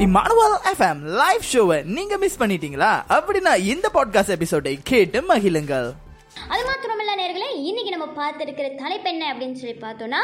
Emmanuel FM live ஷோவை நீங்க miss பண்ணிட்டீங்களா? அப்படின்னா இந்த பாட்காஸ்ட் எபிசோடை கேட்டு மகிழுங்கள். அது மாத்திரமல்ல நேர்களே இன்னைக்கு நம்ம பார்த்துருக்கிற தலைப்பு என்ன அப்படின்னு சொல்லி பார்த்தோம்னா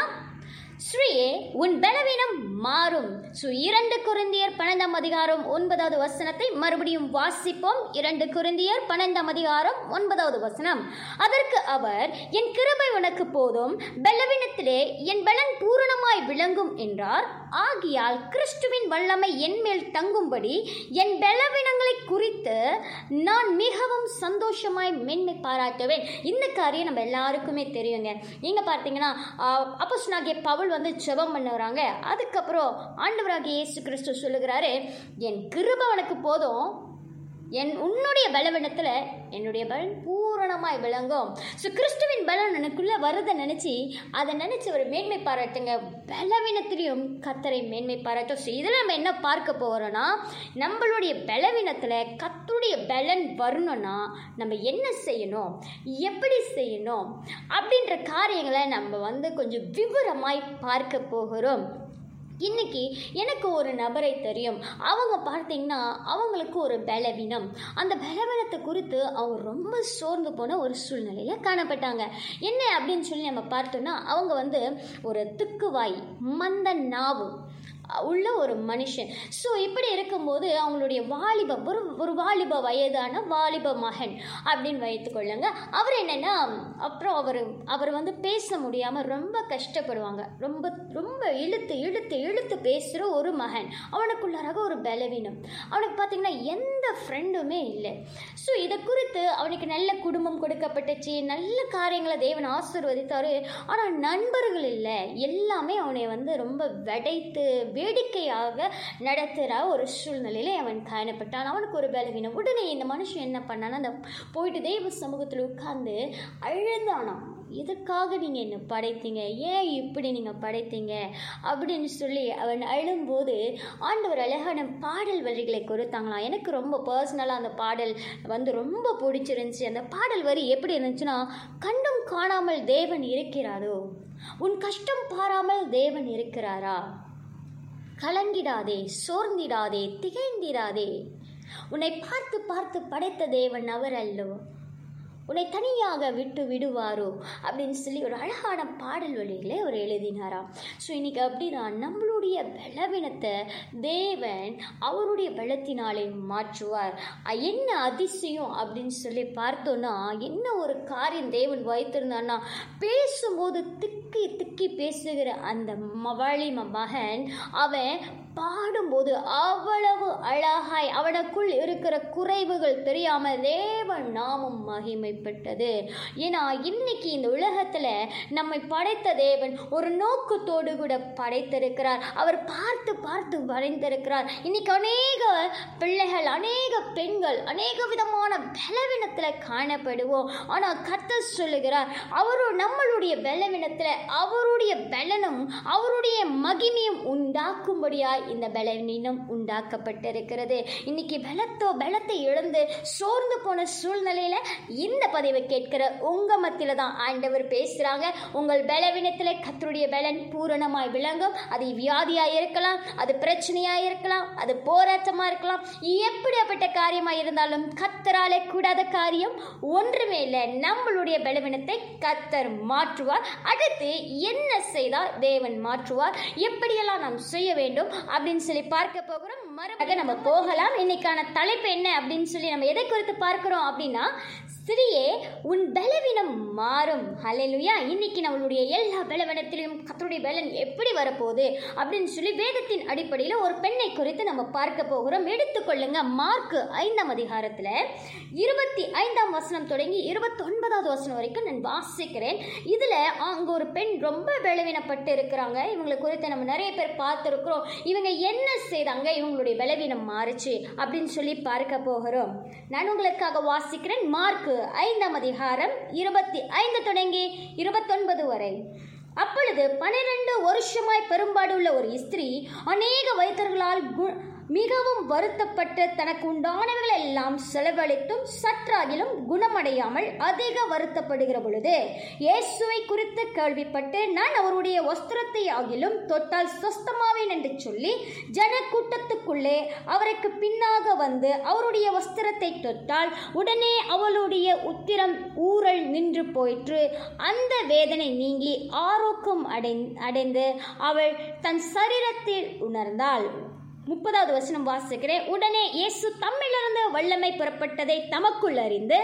ஸ்ரீயே உன் பலவீனம் மாறும். ஸோ இரண்டு குருந்தியர் பன்னெண்டாம் அதிகாரம் ஒன்பதாவது வசனத்தை மறுபடியும் வாசிப்போம். இரண்டு குருந்தியர் பன்னெண்டாம் அதிகாரம் ஒன்பதாவது வசனம். அதற்கு அவர் என் கிருபை உனக்கு போதும். பலவீனத்திலே என் பலன் பூரணமாய் விளங்கும் என்றார். ஆகியால் கிறிஸ்துவின் வல்லமை என் மேல் தங்கும்படி என் பலவீனங்களை குறித்து நான் மிகவும் சந்தோஷமாய் மென்மை பாராட்டுவேன். இந்த காரியம் நம்ம எல்லாருக்குமே தெரியுங்க. நீங்கள் பார்த்தீங்கன்னா அப்போஸ்னாகிய பவுல் வந்து ஜெபம் பண்ணுறாங்க அதுக்கப்புறம் ஆண்டவராக இயேசு கிறிஸ்து சொல்லுகிறாரு என் கிருப உனக்கு போதும். என் உன்னுடைய பலவீனத்தில் என்னுடைய பலன் பூரணமாய் விளங்கும். ஸோ கிறிஸ்துவின் பலன் எனக்குள்ளே வரதை நினச்சி அதை நினச்சி ஒரு மேன்மை பாராட்டுங்க. பலவீனத்திலையும் கத்தரை மேன்மை பாராட்டும். ஸோ இதில் நம்ம என்ன பார்க்க போகிறோன்னா நம்மளுடைய பலவீனத்தில் கத்தருடைய பலன் வரணும்னா நம்ம என்ன செய்யணும்? எப்படி செய்யணும்? அப்படின்ற காரியங்களை நம்ம வந்து கொஞ்சம் விவரமாய் பார்க்க போகிறோம். இன்னைக்கு எனக்கு ஒரு நபரை தெரியும். அவங்க பார்த்தீங்கன்னா அவங்களுக்கு ஒரு பலவீனம். அந்த பலவீனத்தை குறித்து அவங்க ரொம்ப சோர்ந்து போன ஒரு சூழ்நிலையில் காணப்பட்டாங்க. என்ன அப்படின்னு சொல்லி நம்ம பார்த்தோம்னா அவங்க வந்து ஒரு திக்குவாய் மந்த நாவு. உள்ள ஒரு மனுஷன். ஸோ இப்படி இருக்கும்போது அவங்களுடைய வாலிப ஒரு ஒரு வாலிப வயதான வாலிப மகன் அப்படின்னு வைத்துக்கொள்ளுங்க அவர் என்னென்னா அப்புறம் அவர் அவர் வந்து பேச முடியாமல் ரொம்ப கஷ்டப்படுவாங்க. ரொம்ப ரொம்ப இழுத்து இழுத்து இழுத்து பேசுகிற ஒரு மகன். அவனுக்குள்ளாராக ஒரு பலவீனம். அவனுக்கு பார்த்திங்கன்னா எந்த ஃப்ரெண்டுமே இல்லை. ஸோ இதை குறித்து அவனுக்கு நல்ல குடும்பம் கொடுக்கப்பட்டுச்சு நல்ல காரியங்களை தேவன் ஆசிர்வதித்தார். ஆனால் நண்பர்கள் இல்லை. எல்லாமே அவனை வந்து ரொம்ப வெடைத்து வேடிக்கையாக நடத்துகிற ஒரு சூழ்நிலையில் அவன் காணப்பட்டான். அவனுக்கு ஒரு பலவீனம். உடனே இந்த மனுஷன் என்ன பண்ணான்னா அந்த போயிட்டு தெய்வ சமூகத்தில் உட்கார்ந்து அழுதானான் எதுக்காக நீங்கள் என்னை படைத்தீங்க? ஏன் இப்படி நீங்கள் படைத்தீங்க? அப்படின்னு சொல்லி அவன் அழும்போது ஆண்டவர் அழகான பாடல் வரிகளை கொடுத்தாங்களாம். எனக்கு ரொம்ப பர்சனலாக அந்த பாடல் வந்து ரொம்ப பிடிச்சிருந்துச்சி. அந்த பாடல் வரி எப்படி இருந்துச்சுன்னா கண்டும் காணாமல் தேவன் இருக்கிறாரோ? உன் கஷ்டம் பாராமல் தேவன் இருக்கிறாரா? கலங்கிடாதே சோர்ந்திடாதே திகைந்திடாதே. உன்னை பார்த்து பார்த்து படைத்த தேவன் அவர் அல்லோ உன்னை தனியாக விட்டு விடுவாரோ? அப்படின்னு சொல்லி ஒரு அழகான பாடல் வழிகளை அவர் எழுதினாராம். ஸோ இன்னைக்கு அப்படின்னா நம்மளுடைய பலவீனத்தை தேவன் அவருடைய பலத்தினாலே மாற்றுவார். என்ன அதிசயம் அப்படின்னு சொல்லி பார்த்தோன்னா என்ன ஒரு காரியம் தேவன் வைத்திருந்தான்னா பேசும்போது திக்கி திக்கி பேசுகிற அந்த மவளி மகன் அவன் பாடும்போது அவ்வளவு அழகாய் அவனுக்குள் இருக்கிற குறைவுகள் தெரியாமல் தேவன் நாமம் மகிமைப்பட்டது. ஏன்னா இன்னைக்கு இந்த உலகத்தில் நம்மை படைத்த தேவன் ஒரு நோக்கத்தோடு கூட படைத்திருக்கிறார். அவர் பார்த்து பார்த்து வரைந்திருக்கிறார். இன்னைக்கு அநேக பிள்ளைகள் அநேக பெண்கள் அநேக விதமான பலவீனத்தில் காணப்படுவோம். ஆனால் கத்த சொல்லுகிறார் அவரு நம்மளுடைய பலவீனத்தில் அவருடைய பலனும் அவருடைய மகிமையும் உண்டாக்கும்படியாய் இந்த பலவீனம் உண்டாக்கப்பட்டிருக்கிறது. இன்னைக்கு பலத்தோ பலத்தை இழந்து சோர்ந்து போன சூழ்நிலையில இந்த பதிவை கேட்கிற உங்க மத்தியில தான் ஆண்டவர் பேசுறாங்க. உங்கள் பலவீனத்தில் கத்தருடைய பலன் பூரணமாய் விளங்கும். அது வியாதியாக இருக்கலாம் அது பிரச்சனையாக இருக்கலாம் அது போராட்டமாக இருக்கலாம். எப்படியாப்பட்ட காரியமாக இருந்தாலும் கத்தராலே கூடாத காரியம் ஒன்றுமே இல்லை. நம்மளுடைய பலவீனத்தை கத்தர் மாற்றுவார். அடுத்து என்ன செய்தால் தேவன் மாற்றுவார்? எப்படியெல்லாம் நாம் செய்ய வேண்டும்? அப்படின்னு சொல்லி பார்க்க போகிறோம். மறுபடியும் நம்ம போகலாம். இன்னைக்கான தலைப்பு என்ன அப்படின்னு சொல்லி நம்ம எதை குறித்து பார்க்கிறோம் அப்படின்னா சிறியே உன் பலவீனம் மாறும். ஹலெலுயா இன்னைக்கு நம்மளுடைய எல்லா பலவீனத்திலையும் கத்தருடைய பலன் எப்படி வரப்போகுது அப்படின்னு சொல்லி வேதத்தின் அடிப்படையில் ஒரு பெண்ணை குறித்து நம்ம பார்க்க போகிறோம். எடுத்துக்கொள்ளுங்க. மார்க் ஐந்தாம் அதிகாரத்தில் இருபத்தி ஐந்தாம் வசனம் தொடங்கி இருபத்தி ஒன்பதாவது வசனம் வரைக்கும் நான் வாசிக்கிறேன். இதில் அங்கே ஒரு பெண் ரொம்ப பலவீனப்பட்டு இருக்கிறாங்க. இவங்களை குறித்து நம்ம நிறைய பேர் பார்த்துருக்குறோம். இவங்க என்ன செய்தாங்க? இவங்களுடைய பலவீனம் மாறுச்சு அப்படின்னு சொல்லி பார்க்க போகிறோம். நான் உங்களுக்காக வாசிக்கிறேன். மார்க் ஐந்தாம் அதிகாரம் இருபத்தி ஐந்து தொடங்கி இருபத்தொன்பது வரை. அப்பொழுது பனிரெண்டு வருஷமாய் பெரும்பாடுள்ள ஒரு ஸ்திரீ அநேக வைத்தர்களால் கு மிகவும் வருத்தப்பட்டு தனக்கு உண்டானவர்களெல்லாம் எல்லாம் செலவழித்தும் சற்றாகிலும் குணமடையாமல் அதிக வருத்தப்படுகிற பொழுது இயேசுவை குறித்து கேள்விப்பட்டு நான் அவருடைய வஸ்திரத்தை ஆகிலும் தொட்டால் சொஸ்தமாவேன் என்று சொல்லி ஜன கூட்டத்துக்குள்ளே அவருக்கு பின்னாக வந்து அவருடைய வஸ்திரத்தை தொட்டால் உடனே அவளுடைய உத்திரம் ஊரல் நின்று போயிற்று. அந்த வேதனை நீங்கி ஆரோக்கியம் அடை அடைந்து அவள் தன் சரீரத்தில் உணர்ந்தாள். முப்பதாவது வசனம் வாசிக்கிறேன். உடனே இயேசு தம்மிலிருந்து வல்லமை புறப்பட்டதை தமக்குள் அறிந்து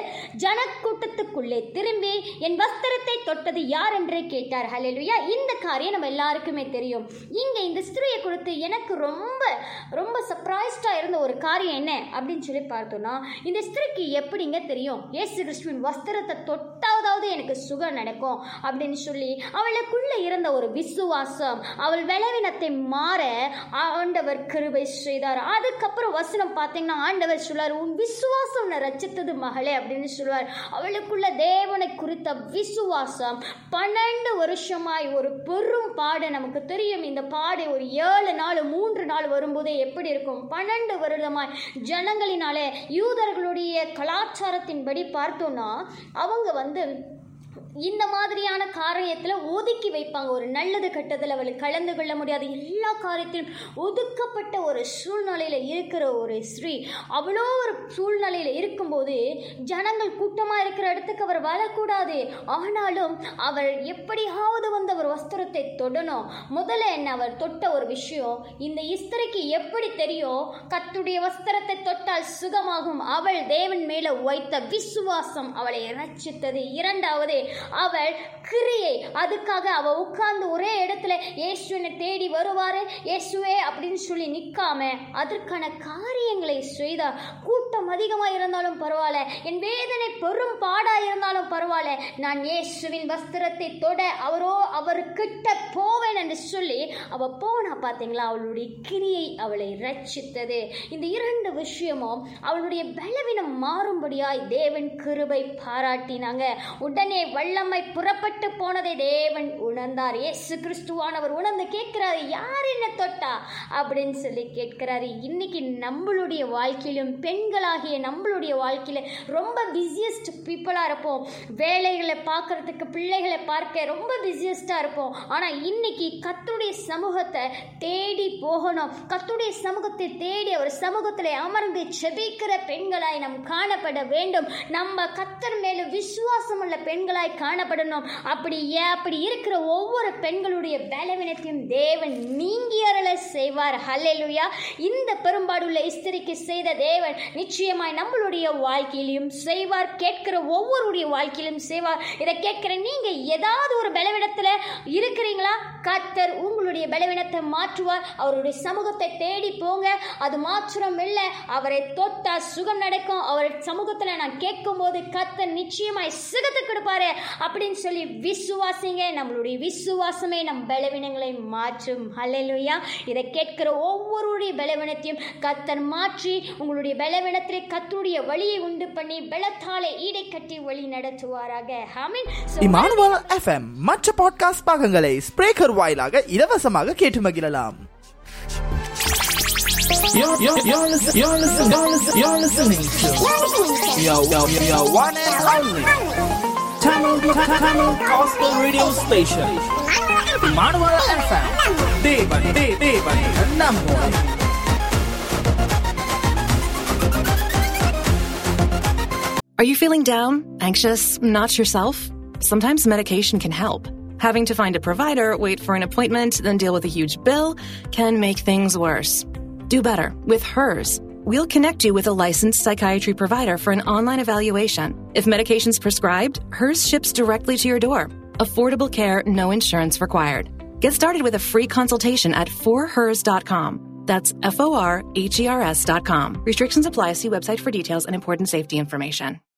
ஜனக்கூட்டத்துக்குள்ளே திரும்பி என் வஸ்திரத்தை தொட்டது யார் என்று கேட்டார். ஹலெலுயா இந்த காரியம் நம்ம எல்லாருக்குமே தெரியும். இங்கே இந்த ஸ்திரியை கொடுத்து எனக்கு ரொம்ப ரொம்ப சர்ப்ரைஸ்டாக இருந்த ஒரு காரியம் என்ன அப்படின்னு சொல்லி பார்த்தோம்னா இந்த ஸ்திரிக்கு எப்படிங்க தெரியும்? இயேசு கிறிஸ்துவின் வஸ்திரத்தை எப்போதாவது எனக்கு சுகம் நடக்கும் அப்படின்னு சொல்லி அவளுக்குள்ள இருந்த ஒரு விசுவாசம் அவள் பலவீனத்தை மாற ஆண்டவர் கிருபை செய்தார். அதுக்கப்புறம் வசனம் பார்த்தீங்கன்னா ஆண்டவர் சொல்றார் உன் விசுவாசம் உன்னை ரச்சித்தது மகளே அப்படின்னு சொல்லுவார். அவளுக்குள்ள தேவனை குறித்த விசுவாசம் பன்னெண்டு வருஷமாய் ஒரு பெரும் பாடை நமக்கு தெரியும். இந்த பாடை ஒரு ஏழு நாள் மூன்று நாள் வரும்போதே எப்படி இருக்கும்? பன்னெண்டு வருடமாய் ஜனங்களினாலே யூதர்களுடைய கலாச்சாரத்தின்படி பார்த்தோம்னா அவங்க வந்து இந்த மாதிரியான காரியத்தில் ஒதுக்கி வைப்பாங்க. ஒரு நல்லது கட்டத்தில் அவள் கலந்து கொள்ள முடியாது. எல்லா காரியத்திலும் ஒதுக்கப்பட்ட ஒரு சூழ்நிலையில் இருக்கிற ஒரு ஸ்ரீ அவ்வளோ ஒரு சூழ்நிலையில் இருக்கும்போது ஜனங்கள் கூட்டமாக இருக்கிற இடத்துக்கு அவர் வரக்கூடாது. ஆனாலும் அவர் எப்படியாவது வந்து அவர் வஸ்திரத்தை தொடணும். முதல்ல என்ன அவர் தொட்ட ஒரு விஷயம் இந்த இஸ்திரிக்கு எப்படி தெரியும்? கத்துடைய வஸ்திரத்தை தொட்டால் சுகமாகும். அவள் தேவன் மேலே வைத்த விசுவாசம் அவளை ரட்சித்தது. இரண்டாவது அவள் கிரியை. அதுக்காக அவ உட்கார்ந்து ஒரே இடத்துல இயேசுவினை தேடி வருவாரு. இயேசுவே அப்படின்னு சொல்லி நிற்காம அதற்கான காரியங்களை செய்தார் கூட்டம் அதிகமாக இருந்தாலும் பரவாயில்ல. என் வேதனை பெரும் பாடா இருந்தாலும் பரவாயில்ல. நான் இயேசுவின் வஸ்திரத்தை தொட அவரோ அவர்கிட்ட போவேன் என்று சொல்லி அவ போனா பார்த்தீங்களா அவளுடைய கிரியை அவளை ரட்சித்தது. இந்த இரண்டு விஷயமும் அவளுடைய பலவீனம் மாறும்படியாய் தேவன் கிருபை பாராட்டினாங்க. உடனே வெள்ளம்மை புறப்பட்டு போனதை தேவன் உணர்ந்தார். இயேசு கிறிஸ்துவானவர் உணர்ந்து கேட்கிறாரு யார் என்ன தொட்டா? அப்படின்னு சொல்லி கேட்கிறாரு. இன்னைக்கு நம்மளுடைய வாழ்க்கையிலும் பெண்களாகிய நம்மளுடைய வாழ்க்கையில ரொம்ப பிஸியஸ்ட் பீப்புளாக இருப்போம். வேலைகளை பார்க்கறதுக்கு பிள்ளைகளை பார்க்க ரொம்ப பிஸியஸ்டாக இருப்போம். ஆனால் இன்னைக்கு கத்துடைய சமூகத்தை தேடி போகணும். கத்துடைய சமூகத்தை தேடி அவர் சமூகத்தில் அமர்ந்து செபிக்கிற பெண்களாய் நாம் காணப்பட வேண்டும். நம்ம கத்தர் மேலும் விசுவாசம் உள்ள பெண்களாய் காணப்படணும். அப்படி அப்படி இருக்கிற ஒவ்வொரு பெண்களுடைய பலவீனத்தையும் தேவன் நீங்கி அருள செய்வார். ஹல்லேலூயா இந்த பெரும்பாடுள்ள இஸ்திரிக்கு செய்த தேவன் நிச்சயமாய் நம்மளுடைய வாழ்க்கையிலும் செய்வார். கேட்கிற ஒவ்வொருடைய வாழ்க்கையிலும் செய்வார். இதை கேட்கிற நீங்க ஏதாவது ஒரு பலவீனத்தில் இருக்கிறீங்களா? கத்தர் உங்களுடைய பலவீனத்தை மாற்றுவார். அவருடைய சமூகத்தை தேடி போங்க. அது மாற்றம் இல்லை அவரை தொட்டா சுகம் நடக்கும். அவர் சமூகத்தில் நான் கேட்கும்போது கத்தர் நிச்சயமாய் சுகத்தை கொடுப்பாரு. அப்படின்னு சொல்லி விசுவாசிங்க. நம்மளுடைய விசுவாசமே நம் பலவீனங்களை மாற்றும். ஹalleluya இதை கேட்கிற ஒவ்வொருடைய பலவீனத்தையும் கத்தர் மாற்றி உங்களுடைய பலவீனத்திலே கத்தருடைய வழியை உண்டு பண்ணி பலத்தாலே ஈடை கட்டி வழி நடத்துவாராக. ஆமென் So, இமானுவல் எஃப்எம் மற்ற பாட்காஸ்ட் பாகங்களை ஸ்பிரேக்கர் வாயிலாக இலவசமாக கேட்டு மகிழலாம். You're, you're, you're, listen, you're, listen, you're, listen, you're listening to your, your, your one and only. Are you feeling down, anxious, not yourself? Sometimes medication can help. Having to find a provider, wait for an appointment, then deal with a huge bill can make things worse. Do better with HERS we'll connect you with a licensed psychiatry provider for an online evaluation. If medication's prescribed, hers ships directly to your door. Affordable care, no insurance required. Get started with a free consultation at forhers.com. That's F O R H E R S.com. Restrictions apply. See website for details and important safety information.